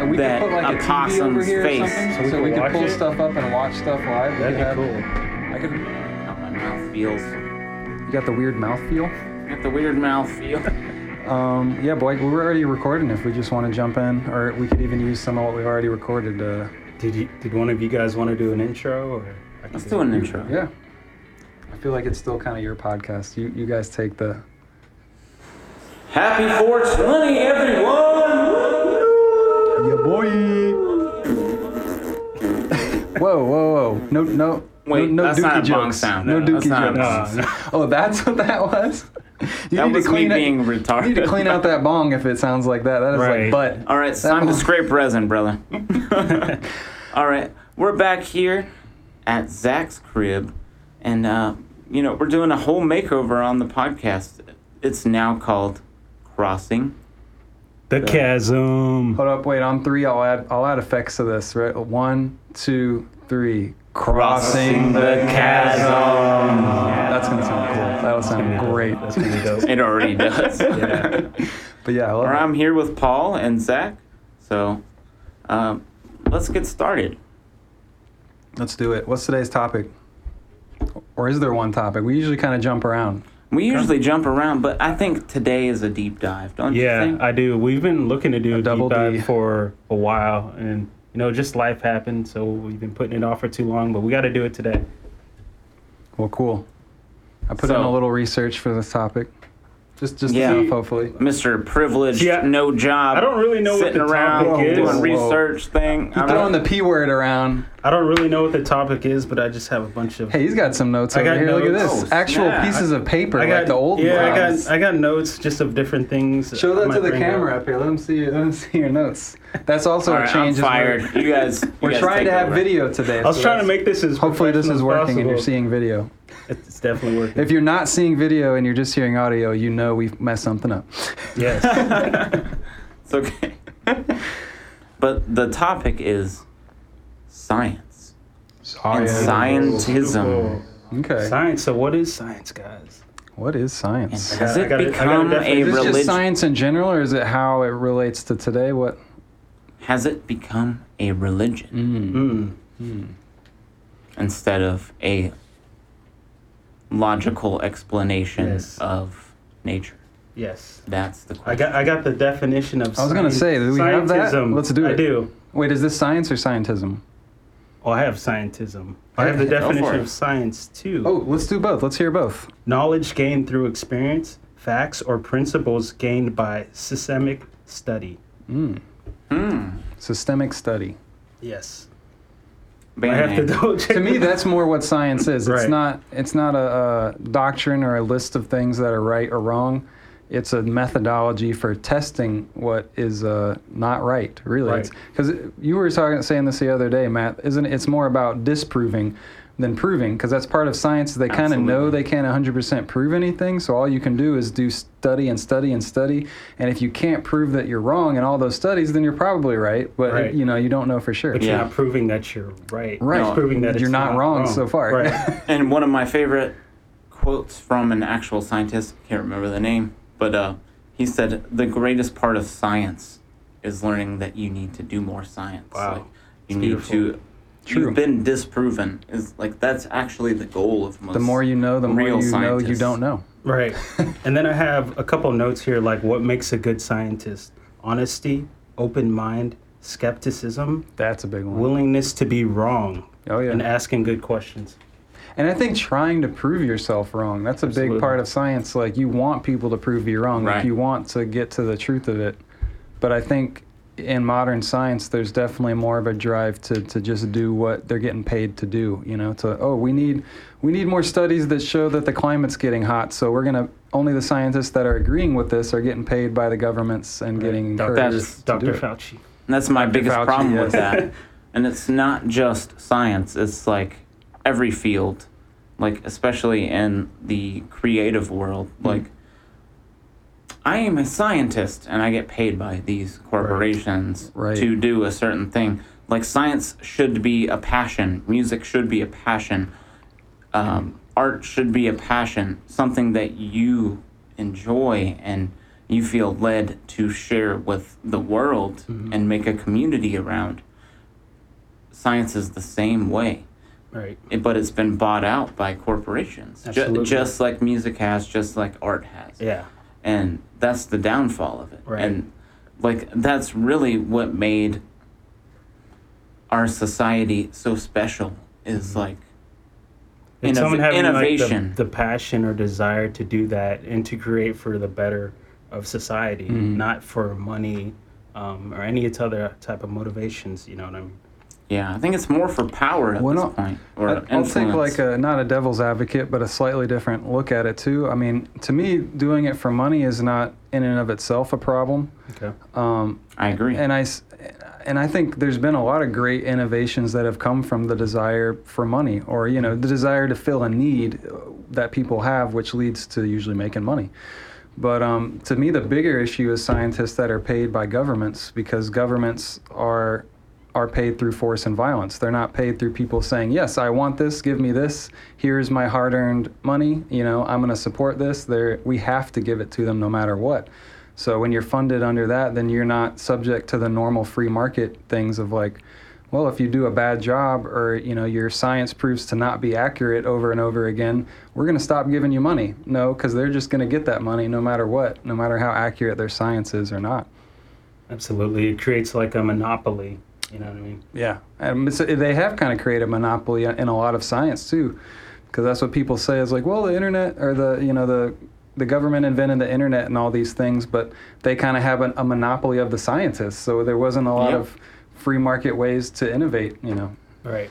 off. We that could put like a, a TV over possum's here face. or something, So we so can we could pull it? stuff up and watch stuff live. We That'd could have- cool. I could. How my mouth feels. You got the weird mouth feel. Got the weird mouth feel. Um, yeah, boy, we're already recording. If we just want to jump in, or we could even use some of what we've already recorded. Uh, Did you? Did one of you guys want to do an intro, or Let's do an intro. yeah. I feel like it's still kind of your podcast. You you guys take the. Happy 420, everyone! Yeah, boy. whoa, whoa, whoa! No, no. Wait, no, no that's dookie not a bong jokes. sound. No That's dookie not a jokes. No, no. Oh, that's what that was. You That need was to me clean being retarded. You need to clean out that bong if it sounds like that. That is Right. like butt. All right, it's That time to scrape resin, brother. All right, we're back here at Zach's crib, and uh, you know we're doing a whole makeover on the podcast. It's now called Crossing. The chasm. Hold up, wait. On three, I'll add. I'll add effects to this. Right. One, two, three. Crossing the chasm. That's gonna sound cool. That'll sound great. That's gonna be dope. It already does. Yeah. But yeah, I love Or it. I'm here with Paul and Zach, so um, let's get started. Let's do it. What's today's topic? Or is there one topic? We usually kind of jump around. We usually jump around, but I think today is a deep dive, don't you Yeah, think? I do. We've been looking to do A a double deep dive D. for a while, and you know, just life happened, so we've been putting it off for too long. But we got to do it today. Well, cool. I put in So- a little research for this topic. Just, just Yeah. enough, hopefully. Mr. Privileged, Yeah. no job. I don't really know what sitting the around topic is. doing Whoa, whoa. research thing. I Throwing the p word around. I don't really know what the topic is, but I just have a bunch of. Hey, he's got some notes I over got here. Look at this. Actual snap. pieces of paper, I got like the old yeah. I got I got notes just of different things. Show that to the camera up. up here. Let them see. Let them see your notes. That's also all a right, I'm change. as we're- fired. You guys. you We're guys trying to have over. video today. I was so trying to make this as Hopefully this is professional as working and you're seeing video. It's definitely working. If you're not seeing video and you're just hearing audio, you know we've messed something up. yes. It's okay. but the topic is science. Science. And scientism. Okay. Science. So what is science, guys? What is science? Has I it gotta- I become definitely- a Is this just religion? science in general, or is it how it relates to today? What? Has it become a religion Mm. instead of a logical explanation Yes. of nature? Yes. That's the I question. got I got the definition of. I was gonna say, do we have that? scientism. Let's do it. I do. Wait, is this science or scientism? Oh, I have scientism. I have the Go for definition it. of science too. Oh, let's do both. Let's hear both. Knowledge gained through experience, facts, or principles gained by systemic study. Mm. Hmm. Systemic study. Yes. I have to name. double check. to me, that's more what science is. It's Right. not. It's not a, a doctrine or a list of things that are right or wrong. It's a methodology for testing what is uh, not right. Really, Right. because you were talking, saying this the other day, Matt. Isn't it? It's more about disproving than proving because that's part of science. They kind of know they can't 100% prove anything. So all you can do is do study and study and study. And if you can't prove that you're wrong in all those studies, then you're probably right. But Right. you know you don't know for sure. But Yeah. you're not proving that you're right. Right. It's proving that You're it's not wrong so far. Right. And one of my favorite quotes from an actual scientist, I can't remember the name, but uh, he said, The greatest part of science is learning that you need to do more science. Wow. Like, you It's need beautiful. to. True. You've been disproven. Is like that's actually the goal of most. the more you know, the more real you know you don't know. Right. and then I have a couple notes here like what makes a good scientist honesty, open mind, skepticism, That's a big one. willingness to be wrong, oh yeah. and asking good questions. And I think trying to prove yourself wrong, that's a Absolutely. big part of science. Like you want people to prove you wrong. Like you want to get to the truth of it. But I think in modern science there's definitely more of a drive to, to just do what they're getting paid to do, you know, to oh we need we need more studies that show that the climate's getting hot, so we're gonna only the scientists that are agreeing with this are getting paid by the governments and getting Dr. encouraged That's to Dr. do it. Fauci. And that's my biggest Fauci, problem yes. with that. and it's not just science, it's like every field, like especially in the creative world. Mm-hmm. Like I am a scientist and I get paid by these corporations Right. to do a certain thing. Like science should be a passion, music should be a passion, um, art should be a passion, something that you enjoy and you feel led to share with the world and make a community around. Science is the same way Right. it- but it's been bought out by corporations, Ju- Absolutely. just like music has, just like art has. Yeah. And that's the downfall of it. Right. And like that's really what made our society so special is like It's innov- someone having innovation. like the, the passion or desire to do that and to create for the better of society, Mhm. not for money um, or any other type of motivations. You know what I mean? Yeah, I think it's more for power at Well, this no, point or I- I'll take like a not a devil's advocate, but a slightly different look at it too. I mean, to me, doing it for money is not in and of itself a problem. Okay. Um, I agree. and I s- and I think there's been a lot of great innovations that have come from the desire for money, or you know, the desire to fill a need uh, that people have, which leads to usually making money. But um, to me, the bigger issue is scientists that are paid by governments because governments are are paid through force and violence. They're not paid through people saying, "Yes, I want this. Give me this. Here's my hard-earned money. You know, I'm going to support this." We have to give it to them no matter what. So when you're funded under that, then you're not subject to the normal free market things of like, well, if you do a bad job or you know your science proves to not be accurate over and over again, we're going to stop giving you money. No, because they're just going to get that money no matter what, no matter how accurate their science is or not. Absolutely. It creates like a monopoly. You know what I mean? Yeah, and they have kind of created a monopoly in a lot of science too, because that's what people say is like, well, the internet or the you know the the government invented the internet and all these things, but they kind of have an, a monopoly of the scientists. So there wasn't a lot Yep. of free market ways to innovate. You know, right.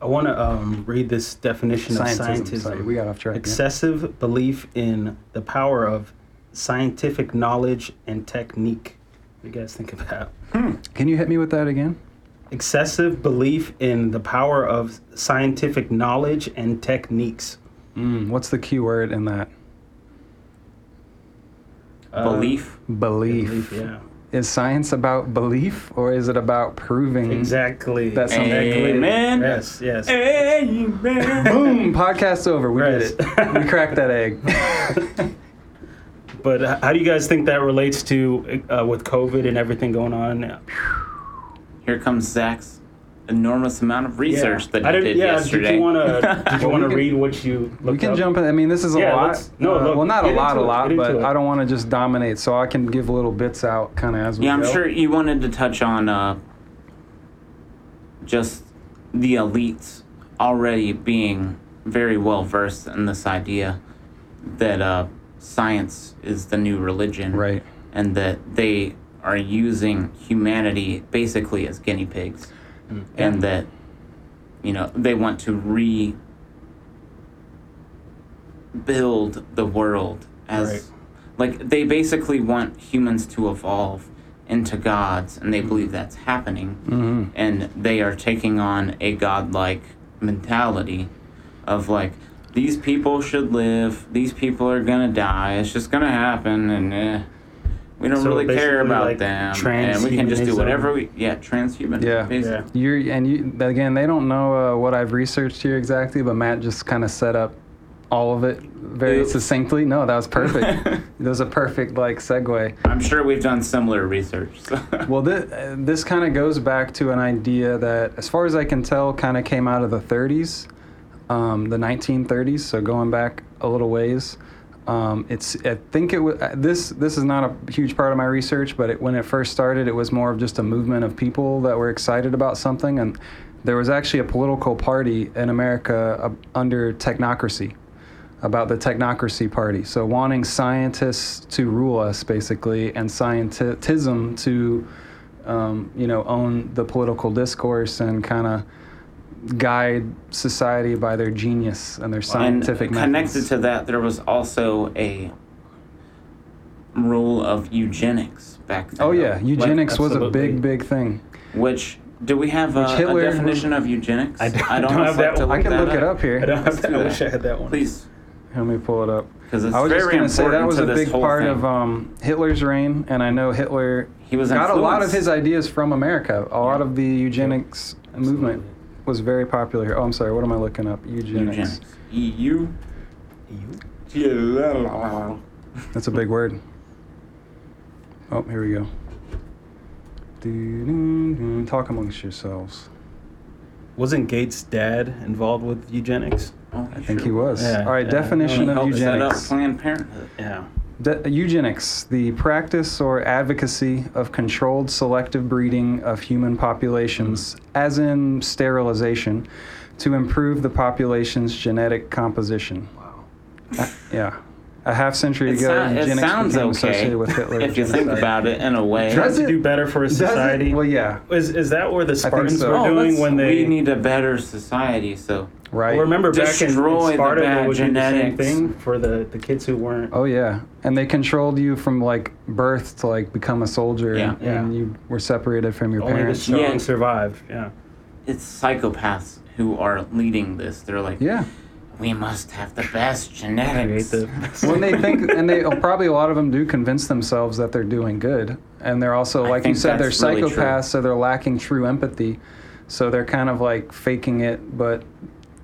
I want to um, read this definition of Scientism, scientism. sorry, we got off track, yeah. Excessive belief in the power of scientific knowledge and technique. What do you guys think of that? can you hit me with that again? Excessive belief in the power of scientific knowledge and techniques. Mm, what's the key word in that? Uh, Belief. Belief. Yeah. Is science about belief or is it about proving? Exactly. That's something- Amen. Yes. Yes. Amen. Boom! Podcast's over. We Yes. did it. We cracked that egg. But how do you guys think that relates to uh, with COVID and everything going on? now? Here comes Zach's enormous amount of research yeah. that he I didn't, did yeah, yesterday. Did you want to? Did you Well, want to read what you? Looked We can up? jump in. I mean, this is a Yeah, lot. no, Uh, look, well, not a lot, a into it, lot, but. I don't want to just dominate, so I can give little bits out kind of as we Yeah, I'm go. sure you wanted to touch on uh, just the elites already being very well versed in this idea that uh, science is the new religion, Right. and that they are using humanity basically as guinea pigs, Mm. and that you know they want to rebuild the world as Right. like they basically want humans to evolve into gods and they Mm. believe that's happening hmm and they are taking on a godlike mentality of like these people should live these people are gonna die it's just gonna happen and eh, we don't So really care about like, them and we can just do whatever we yeah transhuman Yeah. basically. Yeah. You're and you again. They don't know uh, what I've researched here exactly, but Matt just kind of set up all of it very Oops. succinctly. No, that was perfect. that was a perfect like segue. i'm sure we've done similar research so. Well, this, uh, this kind of goes back to an idea that, as far as I can tell, kind of came out of the 30s, um, the 1930s. So going back a little ways, um, it's I think it was this. This is not a huge part of my research, but it, when it first started, it was more of just a movement of people that were excited about something, and there was actually a political party in America uh, under technocracy about the technocracy party. So wanting scientists to rule us basically, and scientism to, um, you know, own the political discourse and kind of guide society by their genius and their scientific and connected methods. to that there was also a rule of eugenics back then oh yeah, eugenics was a big, big thing. Which do we have a, Which a definition of eugenics? I don't- I don't, don't have that to one. I can that look it up here. I don't have Let's that. I wish I had that one. Please. Let me pull it up. because it's I was very just going to say that was a big part thing. of um, Hitler's reign, and I know Hitler He was got a lot of his ideas from America. A lot of the eugenics movement was very popular here. Oh, I'm sorry. What am I looking up? Eugenics. eugenics. EU. You? That's a big word. Oh, here we go. Doo-doo-doo. Talk amongst yourselves. Wasn't Gates' dad involved with eugenics? Oh, I think he was. Yeah, All right, yeah. definition of helped set up eugenics. Planned Parenthood. Yeah. De- eugenics, the practice or advocacy of controlled selective breeding of human populations, as in sterilization, to improve the population's genetic composition. Wow. Uh, yeah. A half century It, ago, sou- it eugenics sounds became okay associated with Hitler. if you think about it in a way. Does Trying to do better for Does it? society. Well, yeah, Is, is that where the Spartans so. were oh, doing let's- when they? we need a better society. So right. Well, remember back in, in Destroy the Sparta, they bad would do the same thing for the, the kids who weren't. Oh yeah, and they controlled you from like birth to like become a soldier, Yeah. and, and Yeah. you were separated from your Only the parents. strong Yeah. survived. Yeah. it's psychopaths who are leading this. They're like, Yeah. We must have the best genetics. the. when they think, and they probably a lot of them do convince themselves that they're doing good, and they're also, like you said, they're that's really true. psychopaths, so they're lacking true empathy, so they're kind of like faking it, but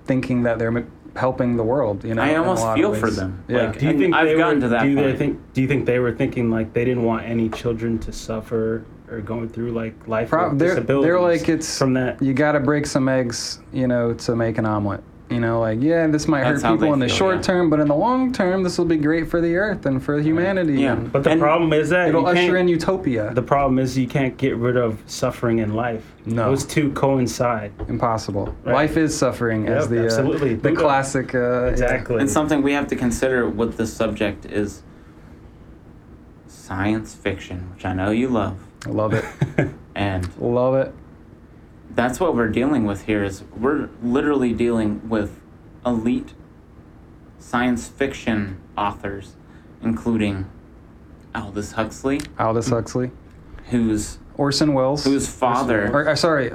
thinking that they're helping the world. You know, I almost lot of feel for them. Yeah. Like, Do you think I've they gotten were, to that do They point. think? Do you think they were thinking like they didn't want any children to suffer or going through like life Prob- with they're, disabilities? they're like it's from that. you got to break some eggs, you know, to make an omelet. You know, like yeah, this might That's hurt people in the feel, short yeah. term, but in the long term, this will be great for the earth and for humanity. Yeah. and But the And problem is that it'll you usher in utopia. The problem is you can't get rid of suffering in life. No. Those two coincide. Impossible. Right. Life is suffering, as Yep, the uh, the Buddha. classic. Uh, yeah. Exactly. And something we have to consider with this subject is science fiction, which I know you love. I love it. And Love it. That's what we're dealing with here is we're literally dealing with elite science fiction authors, including Aldous Huxley, Aldous Huxley, who's Orson Welles, whose father or uh, sorry,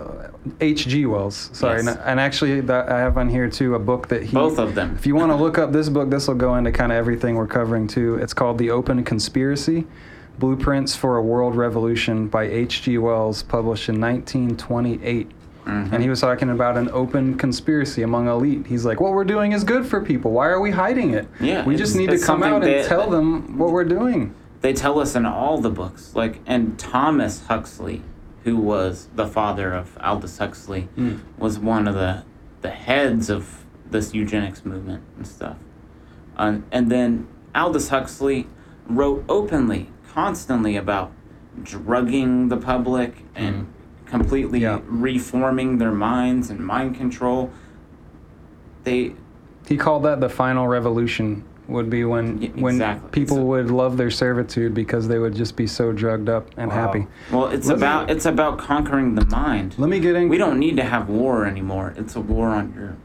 H.G. Wells. Sorry, Yes. and, and actually, that, I have on here too a book that he. both of them. If you want to look up this book, this will go into kind of everything we're covering too. It's called The Open Conspiracy Blueprints for a World Revolution by H.G. Wells, published in 1928. Mhm. And he was talking about an open conspiracy among elite. He's like, what we're doing is good for people. Why are we hiding it? Yeah, We just need to come out and tell them what we're doing. they tell us in all the books like and thomas huxley who was the father of aldous huxley Mm. was one of the the heads of this eugenics movement and stuff uh, and then aldous huxley wrote openly constantly about drugging the public and mm. completely Yeah. reforming their minds and mind control they He called that the final revolution. Would be when Yeah, when exactly. people It's- would love their servitude because they would just be so drugged up and Wow. happy. well it's Let's- about it's about conquering the mind Let me get in. We don't need to have war anymore. It's a war on your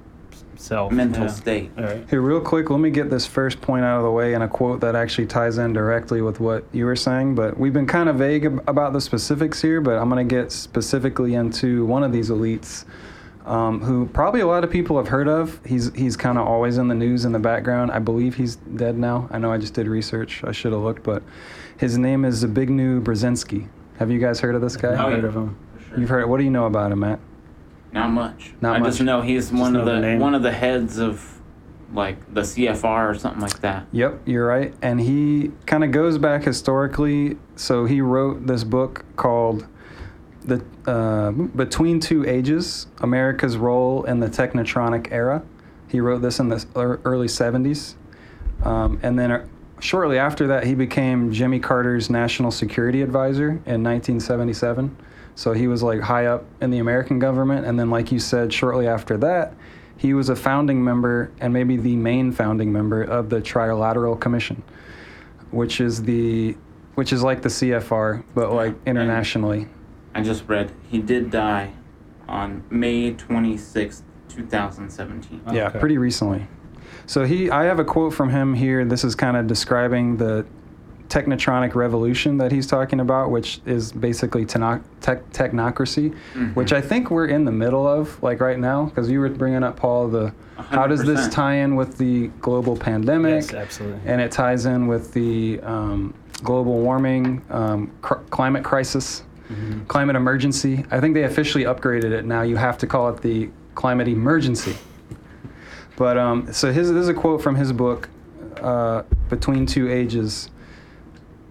Self. mental yeah. state. All right. Here, real quick, let me get this first point out of the way in a quote that actually ties in directly with what you were saying. But we've been kind of vague ab- about the specifics here, but I'm going to get specifically into one of these elites um, who probably a lot of people have heard of. He's, he's kind of always in the news in the background. I believe he's dead now. I know I just did research. I should have looked, but his name is Zbigniew Brzezinski. Have you guys heard of this guy? I've Oh, heard yeah. of him. You've heard. What do you know about him, Matt? Not much. Not I much. just know he's one know of the the, one of the heads of like the CFR or something like that. Yep, you're right. And he kind of goes back historically. So he wrote this book called "The uh, Between Two Ages: America's Role in the Technotronic Era." He wrote this in the early '70s, um, and then uh, shortly after that, he became Jimmy Carter's national security advisor in 1977. So he was like high up in the American government, and then, like you said, shortly after that, he was a founding member and maybe the main founding member of the Trilateral Commission, which is the which is like the CFR but like internationally. I just read he did die on May 26th, 2017. Oh, Yeah, okay. pretty recently. So he I have a quote from him here. This is kind of describing the technotronic revolution that he's talking about, which is basically techno- tech- technocracy, which I think we're in the middle of, like right now, because you were bringing up Paul the how does this tie in with the global pandemic? Yes, absolutely. and it ties in with the um, global warming, um, cr- climate crisis, climate emergency. I think they officially upgraded it now. You have to call it the climate emergency. But um, so his this is a quote from his book, uh, Between Two Ages.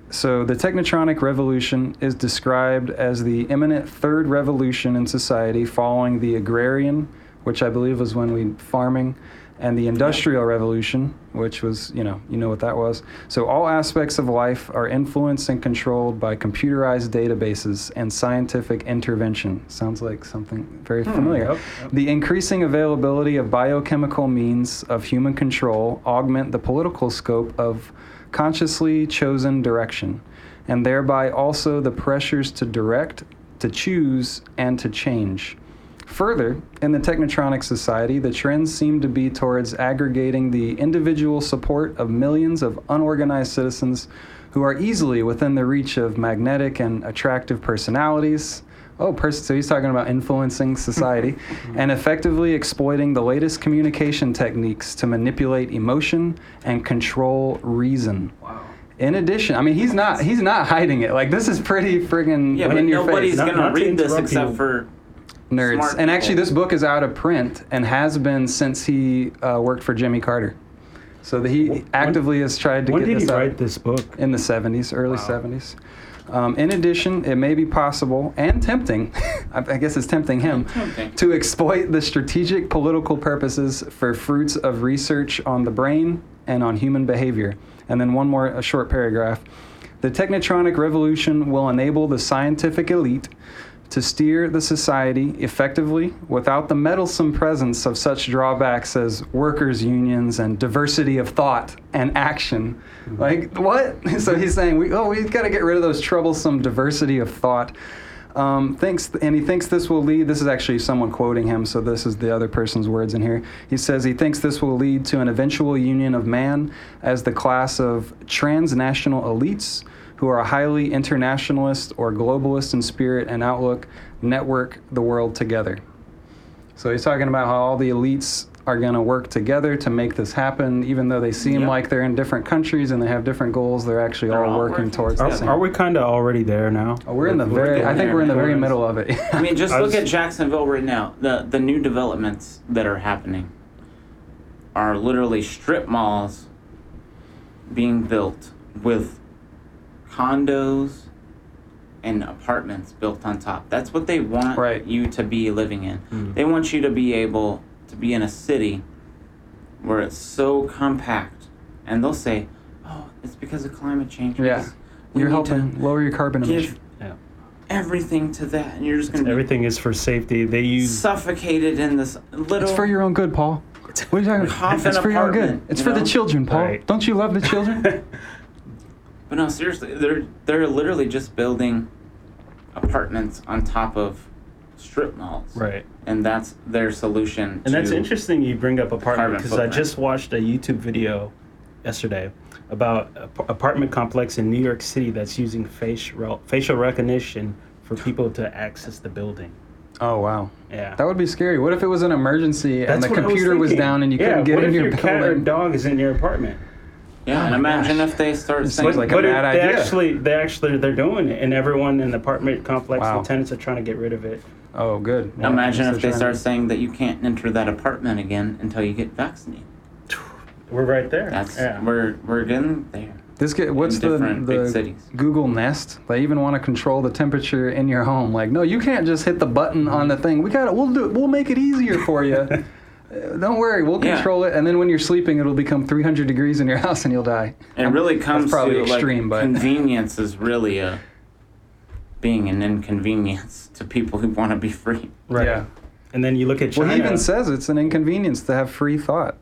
So the technotronic revolution is described as the imminent third revolution in society following the agrarian, which I believe was when we farming, and the industrial revolution, which was, you know, you know what that was. So all aspects of life are influenced and controlled by computerized databases and scientific intervention. Sounds like something very hmm, familiar. yep, yep. The increasing availability of biochemical means of human control augment the political scope of consciously chosen direction, and thereby also the pressures to direct, to choose, and to change. Further, in the technotronic society, the trends seem to be towards aggregating the individual support of millions of unorganized citizens who are easily within the reach of magnetic and attractive personalities. Oh, person. so he's talking about influencing society and effectively exploiting the latest communication techniques to manipulate emotion and control reason. Wow. In addition, I mean, he's not he's not hiding it. Like this is pretty friggin' Yeah, in your nobody's face. Not- gonna not to read this interrupt except you. for nerds. smart And actually, this book is out of print and has been since he uh, worked for Jimmy Carter. So that he When- actively has tried to get this. When did he out write this book? in the 70s, early Wow. 70s. Um, in addition, it may be possible and tempting, I guess it's tempting him, Tempting. to exploit the strategic political purposes for fruits of research on the brain and on human behavior. And then one more, a short paragraph. The technotronic revolution will enable the scientific elite to steer the society effectively without the meddlesome presence of such drawbacks as workers' unions and diversity of thought and action. Like, what? So he's saying, we, oh, we've got to get rid of those troublesome diversity of thought. Um, thinks, and he thinks this will lead. This is actually someone quoting him, so this is the other person's words in here. He says he thinks this will lead to an eventual union of man as the class of transnational elites who are highly internationalist or globalist in spirit and outlook, network the world together. So he's talking about how all the elites are going to work together to make this happen, even though they seem Yeah. like they're in different countries and they have different goals. They're actually They're all, all working, working towards the Are, together. same. are we kind of already there now? Oh, we're in the We're very. I think we're in the very man. middle of it. I mean, just I look was- at Jacksonville right now. The the new developments that are happening are literally strip malls being built with condos and apartments built on top. That's what they want Right. you to be living in. Mm. They want you to be able to be in a city where it's so compact, and they'll say, "Oh, it's because of climate change." Yeah. because we You're helping lower your carbon emission. Give Yeah. everything to that, and you're just going to Everything is for safety. They use suffocated in this little. It's for your own good, Paul. What are you talking about? Coffin It's for your own good. It's you for the children, Paul. Right. Don't you love the children? But no, seriously, they're they're literally just building apartments on top of strip malls, right. And that's their solution. And that's interesting you bring up apartment Carbon because I just watched a YouTube video yesterday about a p- apartment complex in New York City that's using facial facial recognition for people to access the building. oh wow, Yeah. that would be scary. What if it was an emergency and the computer was, thinking. down and you yeah, couldn't get what in if your, your cat or dog is in your apartment? Yeah, Oh and imagine gosh. if they start This saying like a it- bad they idea. actually they actually they're doing it and everyone in the apartment complex Wow. the tenants are trying to get rid of it. Oh, good. Yeah, Imagine if they start saying that you can't enter that apartment again until you get vaccinated. We're right there. That's yeah. we're we're getting there. This get what's the the. Google Nest? They even want to control the temperature in your home. Like, no, you can't just hit the button on the thing. We got it. We'll do. it. We'll make it easier for you. Uh, Don't worry, we'll Yeah. control it. And then when you're sleeping, it'll become 300 degrees in your house, and you'll die. It really comes probably to extreme, like but- convenience is really a being an inconvenience to people who want to be free. right. Yeah. And then you look at China. Well, he even says it's an inconvenience to have free thought.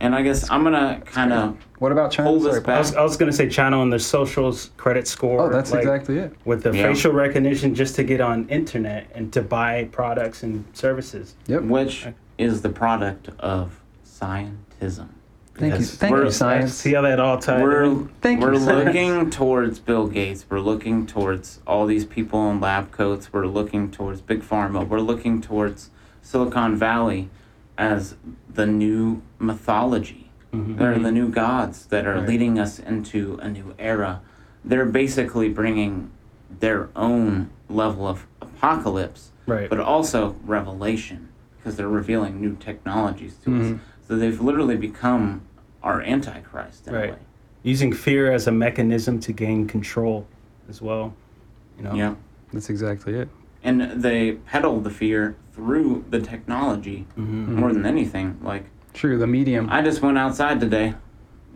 And I guess I'm gonna kind of What about China? Hold this Sorry, Paul. I was, I was gonna say China on the social credit score. Oh, that's like, exactly it. with the Yeah. facial recognition just to get on internet and to buy products and services. Yep. which is the product of scientism. Thank you, thank We're- you, science. See how that all ties we're? Thank we're science. looking towards Bill Gates. We're looking towards all these people in lab coats. We're looking towards big pharma. We're looking towards Silicon Valley as the new mythology. Mhm. They're the new gods that are Right. leading us into a new era. They're basically bringing their own level of apocalypse, Right. but also revelation because they're revealing new technologies to us. Mhm. So they've literally become our antichrist in Right. a way. Using fear as a mechanism to gain control as well. You know? Yeah. That's exactly it. And they peddle the fear through the technology hmm more than anything. Like True, the medium. I just went outside today.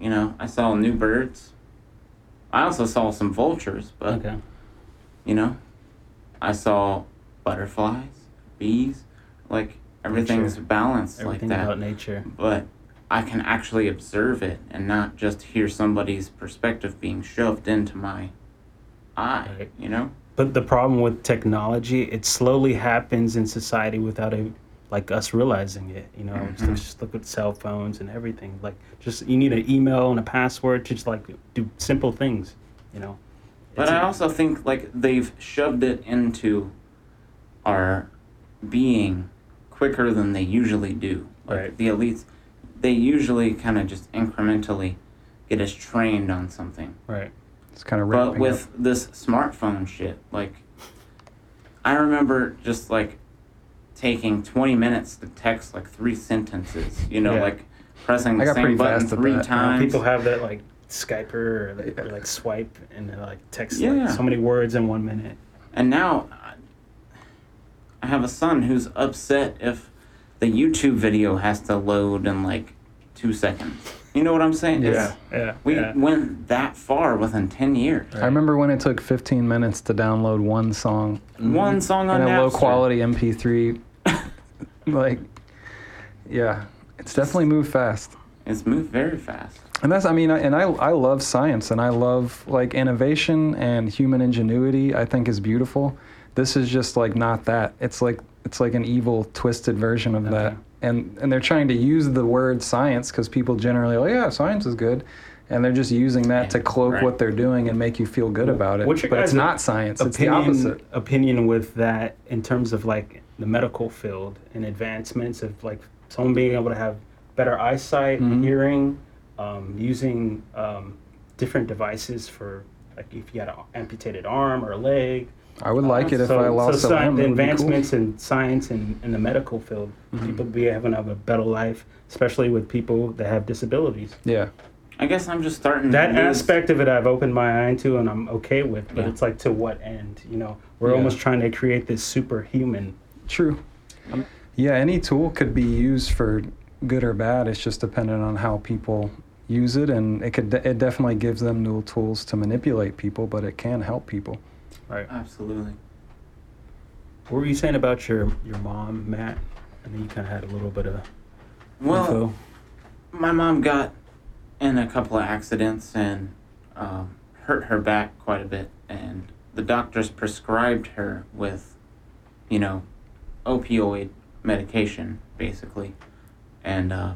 You know, I saw new birds. I also saw some vultures, but Okay. you know, I saw butterflies, bees, like everything's Nature. balanced Everything like that. about nature. But I can actually observe it and not just hear somebody's perspective being shoved into my eye, Right. you know? But the problem with technology, it slowly happens in society without a, like us realizing it. You know, just, Mhm. just look at cell phones and everything. Like, just you need an email and a password to just like do simple things. You know. But It's I a- also think like they've shoved it into our being quicker than they usually do. Like Right. the elites, they usually kind of just incrementally get us trained on something. right. It's kind of But with up. this smartphone shit, like I remember just like taking 20 minutes to text like three sentences, you know, Yeah. like pressing the got same button three that. Now, times. people have that like Skyper or, like, or like swipe and they like text Yeah. like so many words in one minute. And now I- I have a son who's upset if the YouTube video has to load in like two seconds. You know what I'm saying? It's- yeah. We yeah. went that far within 10 years. I remember when it took 15 minutes to download one song mm-hmm. One song on in a low quality MP3. like, yeah, it's definitely moved fast. It's moved very fast. And that's, I mean, I, and I, I love science and I love like innovation and human ingenuity. I think is beautiful. This is just like not that. It's like it's like an evil, twisted version of that. And and they're trying to use the word science because people generally, oh yeah, science is good, and they're just using that to cloak Right. what they're doing and make you feel good about it. What's your but it's not science. It's the opinion opposite. opinion with that in terms of like the medical field and advancements of like someone being able to have better eyesight, Mhm. hearing, um, using um, different devices for like if you had an amputated arm or a leg. I would like it if so, I lost so a sci- limb. the It would be cool. advancements in science and in the medical field, Mhm. people be having a better life, especially with people that have disabilities. Yeah. I guess I'm just starting That to aspect of it, I've opened my eye to, and I'm okay with. But Yeah. it's like to what end? You know, we're Yeah. almost trying to create this superhuman. True. Yeah, any tool could be used for good or bad. It's just dependent on how people use it, and it could. It definitely gives them new tools to manipulate people, but it can help people. Right. Absolutely. What were you saying about your your mom, Matt? And then you kind of had a little bit of Well, info. my mom got in a couple of accidents and um, hurt her back quite a bit, and the doctors prescribed her with, you know, opioid medication, basically, and uh,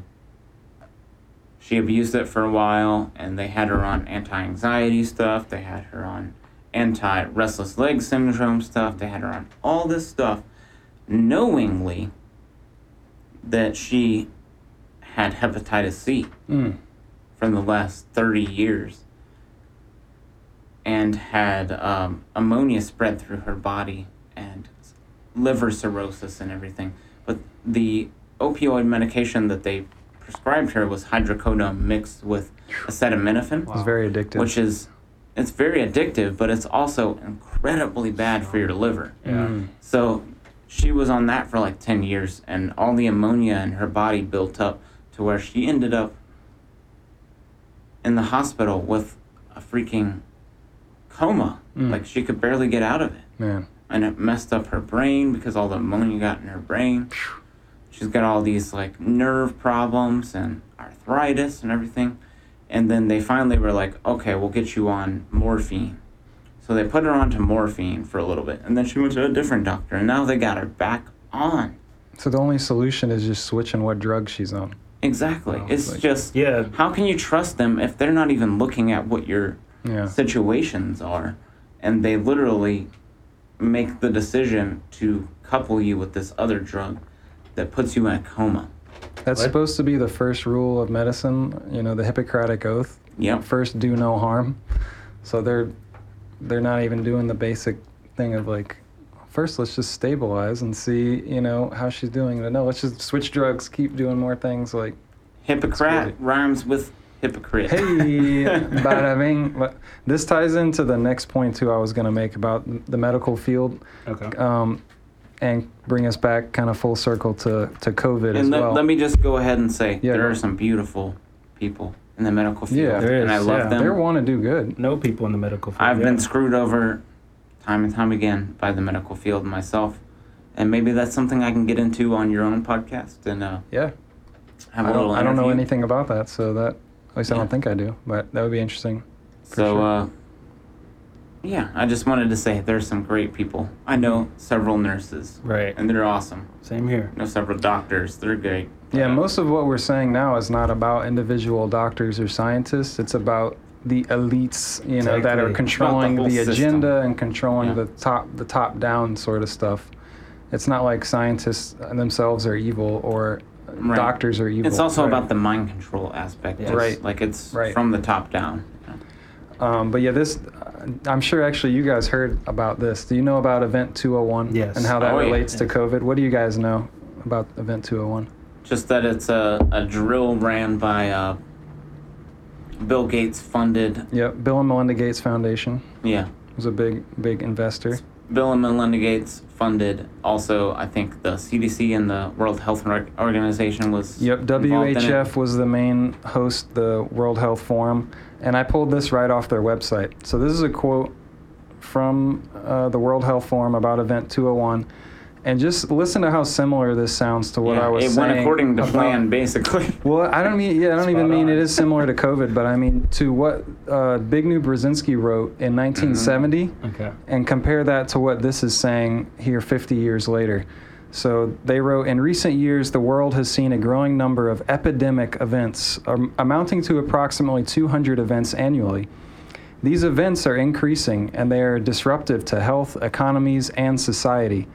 she abused it for a while, and they had her on anti-anxiety stuff. They had her on anti-restless leg syndrome stuff. They had her on all this stuff, knowingly that she had hepatitis C Mm. from the last 30 years and had um, ammonia spread through her body and liver cirrhosis and everything. But the opioid medication that they prescribed her was hydrocodone mixed with acetaminophen, Wow. It's very addictive. which is it's very addictive, but it's also incredibly bad for your liver. Yeah. Mm. So she was on that for like 10 years, and all the ammonia in her body built up to where she ended up in the hospital with a freaking coma. Mm. Like she could barely get out of it. Man. And it messed up her brain because all the ammonia got in her brain. She's got all these like nerve problems and arthritis and everything. And then they finally were like, okay, we'll get you on morphine. So they put her onto morphine for a little bit. And then she went to a different doctor. And now they got her back on. So the only solution is just switching what drug she's on. Exactly. Oh, it's like- just Yeah. how can you trust them if they're not even looking at what your Yeah. situations are and they literally make the decision to couple you with this other drug that puts you in a coma. That's What? supposed to be the first rule of medicine. You know, the Hippocratic Oath. Yep. First, do no harm. So they're they're not even doing the basic thing of like, first let's just stabilize and see, you know, how she's doing. But no, let's just switch drugs, keep doing more things. Like, Hippocrat rhymes with hypocrite. hey, bada bing. This ties into the next point too. I was gonna make about the medical field, Okay. um, and bring us back kind of full circle to to COVID as and let, well. let me just go ahead and say Yeah, there go. are some beautiful people in the medical field, Yeah. There and I is, love yeah. they them. want to do good. No people in the medical field. I've yeah. been screwed over time and time again by the medical field myself, and maybe that's something I can get into on your own podcast and uh, Yeah. have a I little don't, I don't know anything about that, so that at least I don't think I do. But that would be interesting. So, sure. uh, yeah, I just wanted to say there's some great people. I know several nurses, Right. and they're awesome. Same here. I know several doctors, they're great. Yeah, most of what we're saying now is not about individual doctors or scientists. It's about the elites, you know, that are controlling the, the whole system. agenda and controlling Yeah. the top the top down sort of stuff. It's not like scientists themselves are evil or Right. doctors are evil. It's also Right. about the mind control aspect. It's Right. Like it's Right. from the top down. Um, but yeah, this I'm sure actually you guys heard about this. Do you know about Event 201 Yes. and how that Oh, yeah. relates to COVID? What do you guys know about Event 201? Just that it's a, a drill ran by uh, Bill Gates funded. Yep, Bill and Melinda Gates Foundation Yeah. was a big big investor. Bill and Melinda Gates funded also, I think, the CDC and the World Health Organization was. Yep, involved in it. WHF was the main host, the World Health Forum, and I pulled this right off their website. So this is a quote from uh, the World Health Forum about Event 201, and just listen to how similar this sounds to what Yeah, I was it saying. It went according to about- plan, basically. Well, I don't mean yeah, I don't even mean on. it is similar to COVID, but I mean to what uh, Zbigniew Brzezinski wrote in 1970 Okay. and compare that to what this is saying here 50 years later. So they wrote In recent years, the world has seen a growing number of epidemic events, um, amounting to approximately 200 events annually. These events are increasing and they are disruptive to health, economies, and society.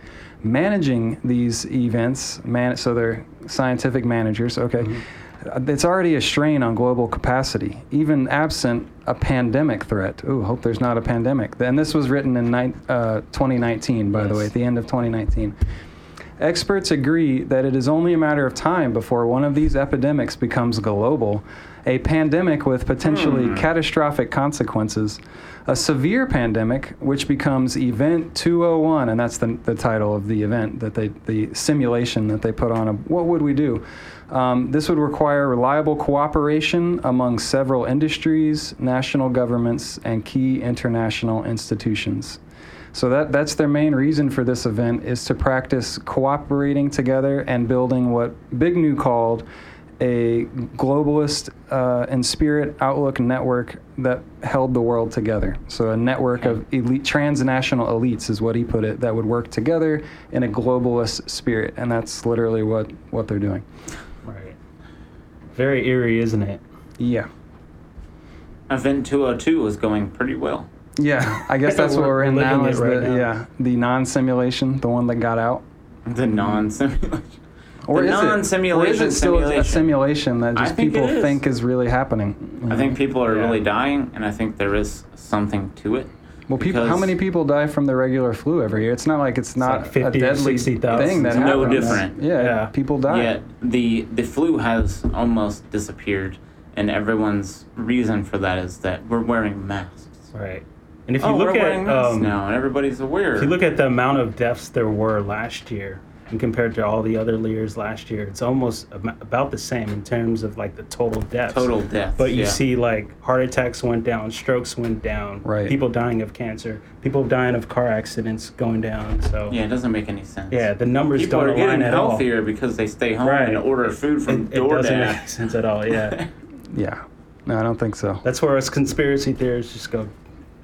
Managing these events, man- so they're scientific managers, okay, uh, it's already a strain on global capacity, even absent a pandemic threat. Ooh, hope there's not a pandemic. And this was written in ni- uh, 2019, by the way, at the end of 2019. Experts agree that it is only a matter of time before one of these epidemics becomes global, a pandemic with potentially catastrophic consequences, a severe pandemic which becomes Event 201, and that's the, the title of the event that they, the simulation that they put on. Of what would we do? Um, this would require reliable cooperation among several industries, national governments, and key international institutions. So that that's their main reason for this event is to practice cooperating together and building what Zbigniew called a globalist uh, and spirit outlook network that held the world together. So a network of elite transnational elites is what he put it that would work together in a globalist spirit, and that's literally what what they're doing. Right. Very eerie, isn't it? Yeah. Event 202 was going pretty well. Yeah, I guess that's what We're- we're in now. it Is right the now. yeah the non-simulation, the one that got out. The non simulation. Or The is it- non-simulation Or is it still a simulation. simulation that just think people is. think is really happening? you I think people are Yeah. really dying, and I think there is something to it. Well, people. How many people die from the regular flu every year? It's not like it's not like 50 a deadly 60,000. thing that It's no happens. different. Yeah, Yeah. people die. Yet the the flu has almost disappeared, and everyone's reason for that is that we're wearing masks. Right. And if you oh, look we're at um, now, and everybody's aware. if you look at the amount of deaths there were last year, and compared to all the other years last year, it's almost about the same in terms of like the total deaths. total deaths, But you yeah. see, like heart attacks went down, strokes went down, Right. people dying of cancer, people dying of car accidents going down. So yeah, it doesn't make any sense. yeah, the numbers people don't are getting align at all. healthier because they stay home Right. and order food from It, from it doesn't DoorDash. make sense at all. Yeah, Yeah. No, I don't think so. that's where us conspiracy theorists just go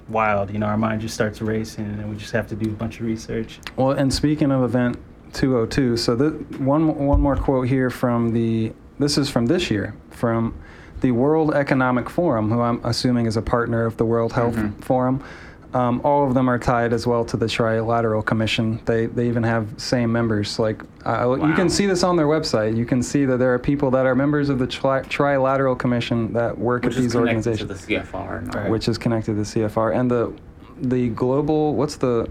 wild. You know, our mind just starts racing, and we just have to do a bunch of research. Well, and speaking of event 202, so the one one more quote here from the this is from this year from the World Economic Forum, who I'm assuming is a partner of the World Health Mhm. Forum. Um, all of them are tied as well to the Trilateral Commission. They they even have same members. Like uh, you can see this on their website. You can see that there are people that are members of the tri- Trilateral Commission that work Which at is these connected organizations to the CFR. and all. Right. which is connected to the CFR and the the global what's the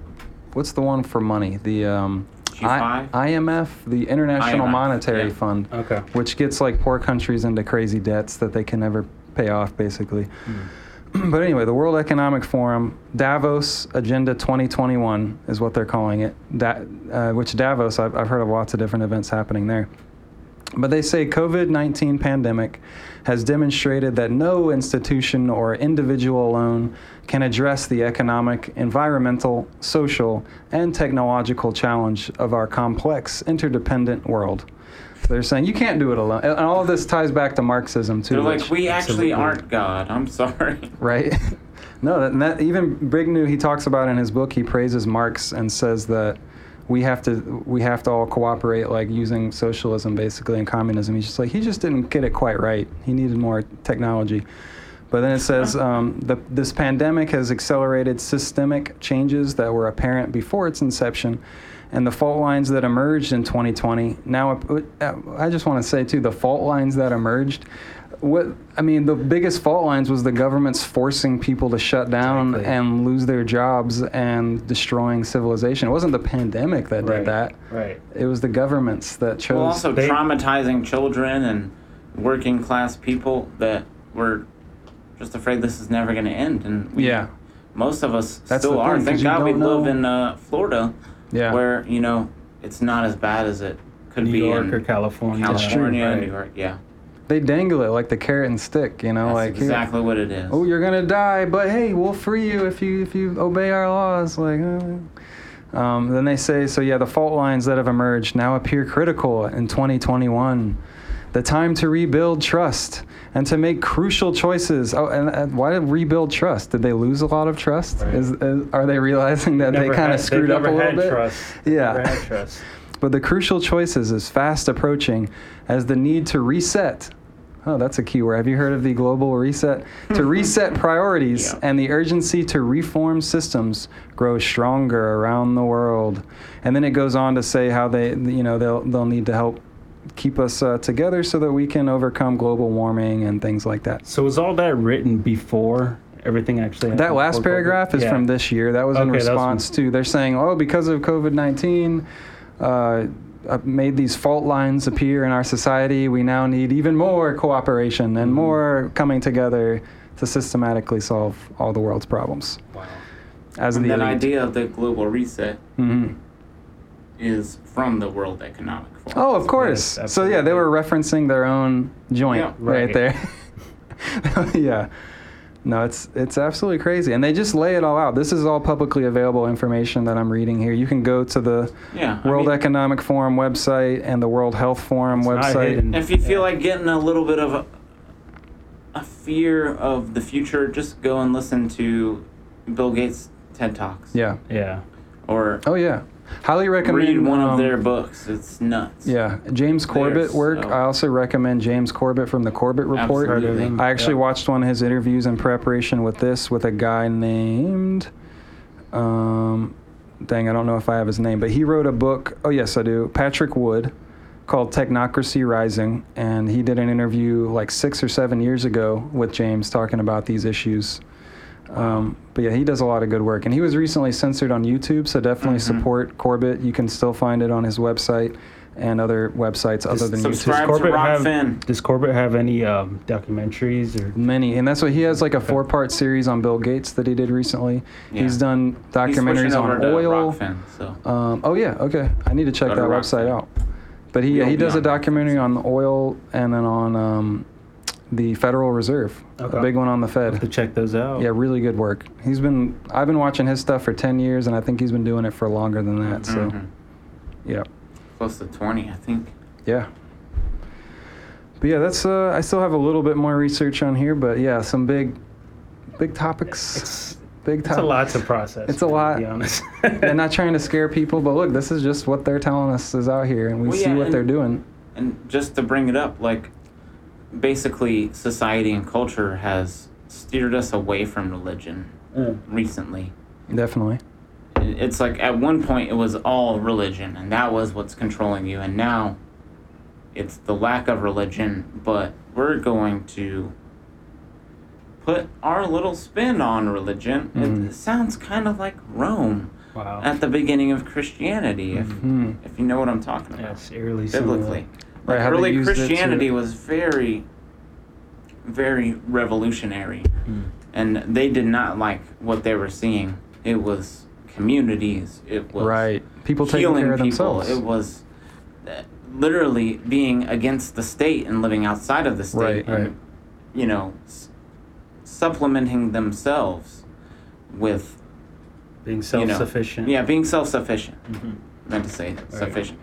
what's the one for money the um, G5? IMF the International IMF, Monetary yeah. Fund Okay. which gets like poor countries into crazy debts that they can never pay off basically but anyway the World Economic Forum Davos Agenda 2021 is what they're calling it da- uh, which Davos I've, I've heard of lots of different events happening there but they say COVID-19 pandemic has demonstrated that no institution or individual alone can address the economic, environmental, social, and technological challenge of our complex, interdependent world. They're saying you can't do it alone. And all of this ties back to Marxism too. They're like, we actually aren't God. I'm sorry. right? no, that, that even Zbigniew he talks about in his book. He praises Marx and says that we have to we have to all cooperate, like using socialism basically and communism. He's just like he just didn't get it quite right. He needed more technology. But then it says um, the, this pandemic has accelerated systemic changes that were apparent before its inception, and the fault lines that emerged in 2020. Now, uh, I just want to say too, the fault lines that emerged. What I mean, the biggest fault lines was the government's forcing people to shut down Exactly. and lose their jobs and destroying civilization. It wasn't the pandemic that Right. did that. Right. It was the governments that chose. Well, also They- traumatizing children and working class people that were just afraid this is never going to end. And we, yeah, most of us That's still are. thing, 'cause Thank God we don't live in uh, Florida, yeah. where you know it's not as bad as it could be. New be York in or California. California, Right. New York. Yeah, they dangle it like the carrot and stick, you know, that's like exactly what it is. oh, you're gonna die, but hey, we'll free you if you if you obey our laws. Like, uh, um, then they say, so yeah, the fault lines that have emerged now appear critical in 2021. The time to rebuild trust and to make crucial choices. Oh, and, and why did rebuild trust? Did they lose a lot of trust? Right. Is, is are they realizing that they kind of screwed up a little had bit? Trust. Yeah. Never had trust. But the crucial choices is fast approaching as the need to reset. Oh, that's a key word. Have you heard of the global reset? to reset priorities Yeah. and the urgency to reform systems grows stronger around the world. And then it goes on to say how they, you know, they'll they'll need to help keep us uh, together so that we can overcome global warming and things like that. So was all that written before everything actually? That last before COVID? paragraph is Yeah. from this year. That was in Okay, that was response to they're saying, oh, because of COVID nineteen, uh, uh, made these fault lines appear in our society. We now need even more cooperation and Mhm. more coming together to systematically solve all the world's problems. Wow. As and the that idea of the global reset Mhm. is from the World Economic Forum. Oh, of course. Yes, so yeah, they were referencing their own joint Yeah, right. right. there. yeah. No, it's it's absolutely crazy, and they just lay it all out. This is all publicly available information that I'm reading here. You can go to the yeah. I World mean, Economic Forum website and the World Health Forum website. hidden. If you feel Yeah. like getting a little bit of a, a fear of the future, just go and listen to Bill Gates TED Talks. Yeah. Yeah. Or Oh yeah. Highly recommend read one um, of their books. It's nuts. Yeah, James Corbett work. so- I also recommend James Corbett from the Corbett Report. Absolutely. I actually Yeah. watched one of his interviews in preparation with this with a guy named, um, dang, I don't know if I have his name, but he wrote a book. Oh yes, I do. Patrick Wood, called Technocracy Rising, and he did an interview like six or seven years ago with James talking about these issues. Um, but yeah, he does a lot of good work, and he was recently censored on YouTube, so definitely Mhm. support Corbett. You can still find it on his website and other websites other than YouTube. subscribe to Corbett have, Rokfin. does Corbett have any um, documentaries or? Many, and that's what he has like a four-part series on Bill Gates that he did recently. Yeah. He's done He's documentaries switching over on to oil. Rokfin, so. Um, oh yeah, okay. I need to check Go that Rokfin. website out. But he We'll he does a documentary on oil and then on um, the Federal Reserve, Okay. a big one on the Have to check those out. Yeah, really good work. He's been I've been watching his stuff for ten years, and I think he's been doing it for longer than that. So Mhm. yeah, Close to 20, I think. yeah. But yeah, that's uh, I still have a little bit more research on here, but yeah, some big, big topics. It's, big it's topics. a lot to process. It's a lot. To be honest. they're not trying to scare people, but look, this is just what they're telling us is out here, and we Well, see yeah, what and- they're doing. And just to bring it up, like basically society and culture has steered us away from religion Mm. recently. Definitely. It's like at one point it was all religion and that was what's controlling you, and now it's the lack of religion, but we're going to put our little spin on religion. Mhm. It sounds kind of like Rome Wow. at the beginning of Christianity, if Hmm. if you know what I'm talking about yes, eerily similar. Biblically. Right, Like early used it to- Christianity was very, very revolutionary, Mm. and they did not like what they were seeing. It was communities. It was Right. People taking healing care of people. themselves. It was uh, literally being against the state and living outside of the state. Right, and, right. You know, s- supplementing themselves with Being you know, self-sufficient. yeah, being self-sufficient. Mhm. meant to say sufficient.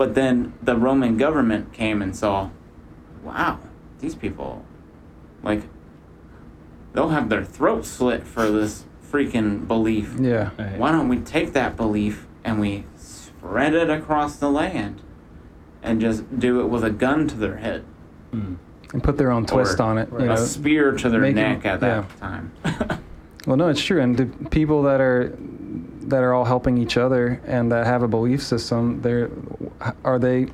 But then the Roman government came and saw, wow, these people, like, they'll have their throat slit for this freaking belief. yeah. Right. Why don't we take that belief and we spread it across the land and just do it with a gun to their head, Mm. And put their own twist Or on it. Right. You a know. spear to their make 'em- neck at that yeah. time? Well, no, it's true. And the people that are that are all helping each other and that have a belief system, they're are they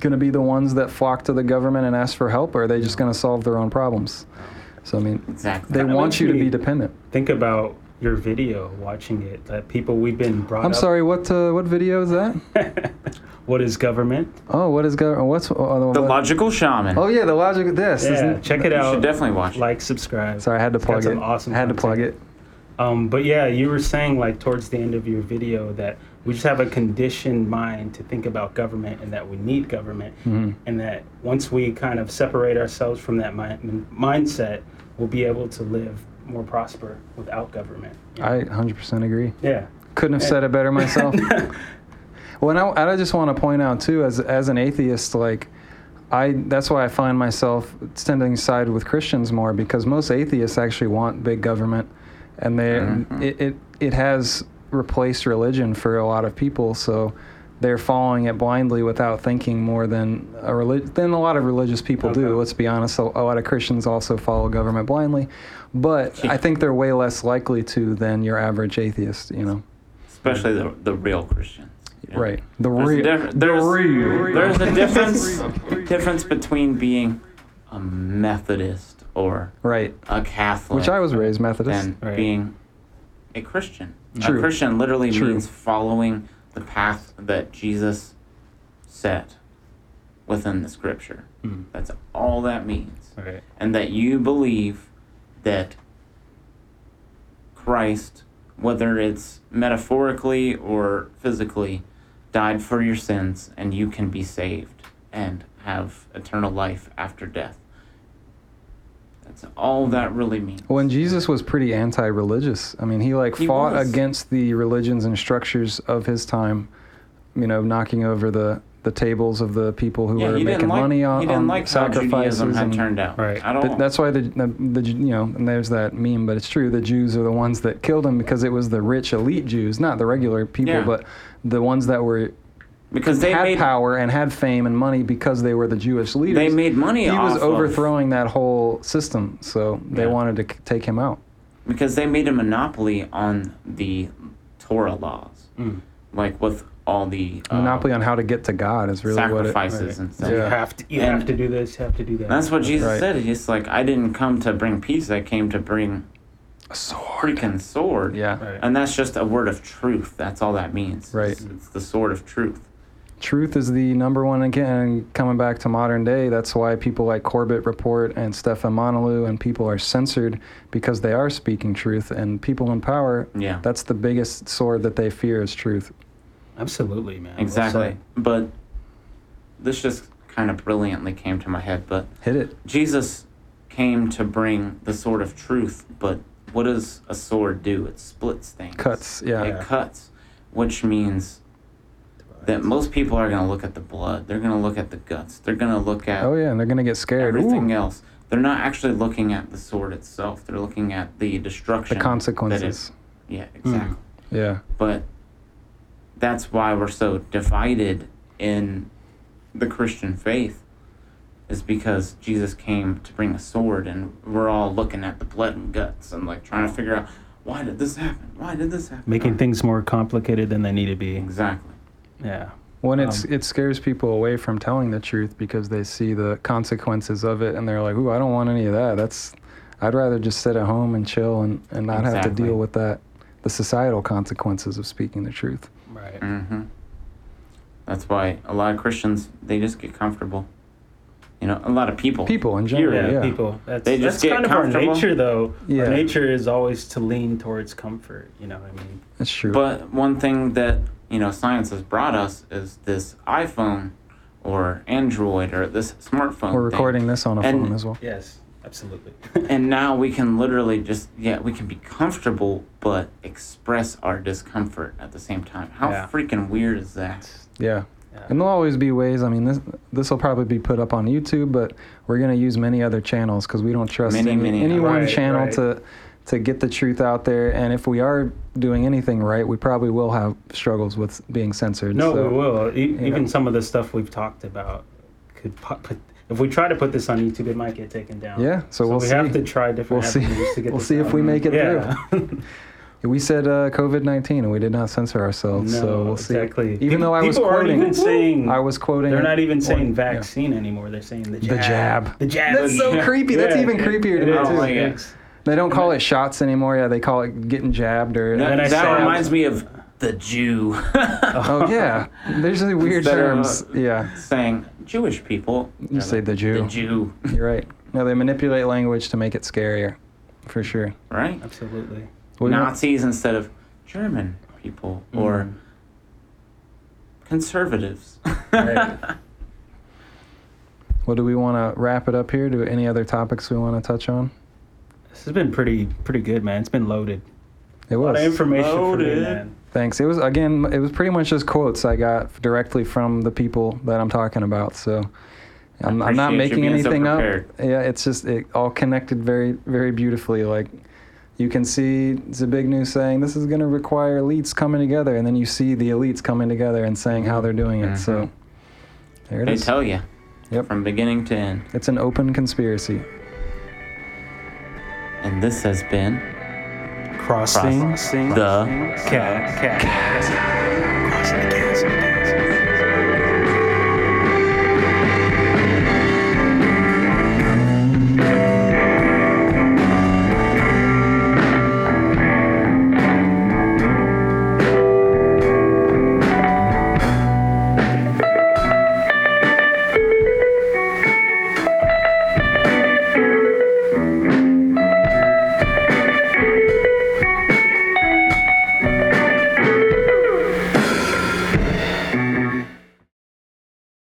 going to be the ones that flock to the government and ask for help, or are they just going to solve their own problems? So I mean, exactly. they That want you to be dependent. Think about your video, watching it. That people we've been brought. I'm up- sorry. What uh, what video is that? what is government? Oh, what is go? What's oh, the what- logical shaman. Oh yeah, the logic of this. Yeah, isn't- check it out. you should definitely watch. it. Like, subscribe. Sorry, I had to plug it. awesome I had to plug it. Um, but yeah, you were saying like towards the end of your video that we just have a conditioned mind to think about government and that we need government, Mhm. and that once we kind of separate ourselves from that mind- mindset, we'll be able to live more prosper without government. I 100% agree. yeah. Couldn't have said it better myself. Well, and I, I just want to point out too, as as an atheist, like I that's why I find myself standing side with Christians more because most atheists actually want big government, and they Mhm. it, it it has replaced religion for a lot of people, so they're following it blindly without thinking more than a relig- than a lot of religious people do. Let's be honest, a, a lot of Christians also follow government blindly, but I think they're way less likely to than your average atheist. You know, especially the, the real Christians. you know? right? The There's a real, diff- the real. There's a difference difference between being a Methodist or Right. a Catholic, Which I was raised Methodist. and Right. being a Christian. True. A Christian literally True. means following the path that Jesus set within the Scripture. Mm. That's all that means, Right. and that you believe that Christ, whether it's metaphorically or physically, died for your sins and you can be saved and have eternal life after death. That's all that really means. Well, and Jesus was pretty anti-religious. I mean, he like He fought was. against the religions and structures of his time. You know, knocking over the the tables of the people who yeah, were making like, money on, he didn't on like how sacrifices. Judaism had and- turned out Right. at all. Th- that's why the, the the you know and there's that meme, but it's true. The Jews are the ones that killed him because it was the rich elite Jews, not the regular people, Yeah. but the ones that were because they had made power and had fame and money because they were the Jewish leaders. they made money he off was of- overthrowing that whole system, so they Yeah. wanted to take him out. because they made a monopoly on the Torah laws, Mm. like with all the uh, Monopoly on how to get to God is really what it. sacrifices and stuff. You have to. You And- have to do this. You have to do that. That's what Jesus Right. said. He's like, I didn't come to bring peace. I came to bring A sword. freaking sword. Yeah. Right. And that's just a word of truth. That's all that means. Right. It's, it's the sword of truth. Truth is the number one again. Coming back to modern day, that's why people like Corbett Report and Stefan Molyneux and people are censored because they are speaking truth. And people in power, Yeah. that's the biggest sword that they fear is truth. Absolutely, man. Exactly. But this just kind of brilliantly came to my head. But Hit it. Jesus came to bring the sword of truth. But what does a sword do? It splits things. Cuts. Yeah. It cuts, which means that most people are going to look at the blood. They're going to look at the guts. They're going to look at Oh yeah, and they're gonna get scared. everything Ooh, else. They're not actually looking at the sword itself. They're looking at the destruction. the that consequences. it- yeah, hmm. exactly. Yeah. But that's why we're so divided in the Christian faith is because Jesus came to bring a sword, and we're all looking at the blood and guts and like trying to figure out why did this happen? Why did this happen? Making things more complicated than they need to be. exactly. Yeah. When it's Um, it scares people away from telling the truth because they see the consequences of it and they're like, "Ooh, I don't want any of that." That's I'd rather just sit at home and chill and, and not have to deal with that the societal consequences of speaking the truth. Right. hmm That's why a lot of Christians they just get comfortable. You know, a lot of people. People in general, Yeah, yeah. people. That's, They just that's get kind of our nature, though. Yeah. Our nature is always to lean towards comfort. You know what I mean? That's true. But one thing that you know science has brought us is this iPhone or Android or this smartphone. We're thing. recording this on a And- phone as well. Yes, absolutely. and now we can literally just yeah we can be comfortable but express our discomfort at the same time. How Yeah. freaking weird is that? Yeah. Yeah. And there'll always be ways. I mean, this this will probably be put up on YouTube, but we're gonna use many other channels because we don't trust Many, any, many any one channel right. to to get the truth out there. And if we are doing anything right, we probably will have struggles with being censored. No, so, we will. E- even know. some of the stuff we've talked about could pu- put. If we try to put this on YouTube, it might get taken down. Yeah, so we'll we see. have to try different We'll see. avenues to get We'll this see if we make it yeah. We said uh, COVID nineteen, and we did not censor ourselves. no, so we'll see. exactly. Even Pe- though I was people aren't quoting, even saying I was quoting. they're not even saying on- yeah. vaccine anymore. They're saying the jab. The jab. jab. The jab. That's so Yeah. creepy. That's Yeah, even it- creepier it to me is. My too. God. It's- They don't call it shots anymore. Yeah, they call it getting jabbed or. That, then that saw- reminds me of the Jew. Oh yeah, there's these weird Instead of, terms. yeah, saying Jewish people. You say the Jew. The Jew, you're right. No, they manipulate language to make it scarier, for sure. right? Absolutely. We want- Nazis instead of German people or Mm. conservatives. Right. Well, do we want to wrap it up here? Do any other topics we want to touch on? This has been pretty pretty good, man. It's been loaded. It A lot of was. information for me, man. Thanks. It was again. It was pretty much just quotes I got directly from the people that I'm talking about. So I'm, I'm not making being so anything up. Yeah, it's just it all connected very very beautifully. Like you can see Zbigniew saying this is going to require elites coming together, and then you see the elites coming together and saying how they're doing it. So mm-hmm. there it They is. tell you Yep. from beginning to end. It's an open conspiracy. And this has been Crossing, Crossing the cat, cat. Crossing the chasm.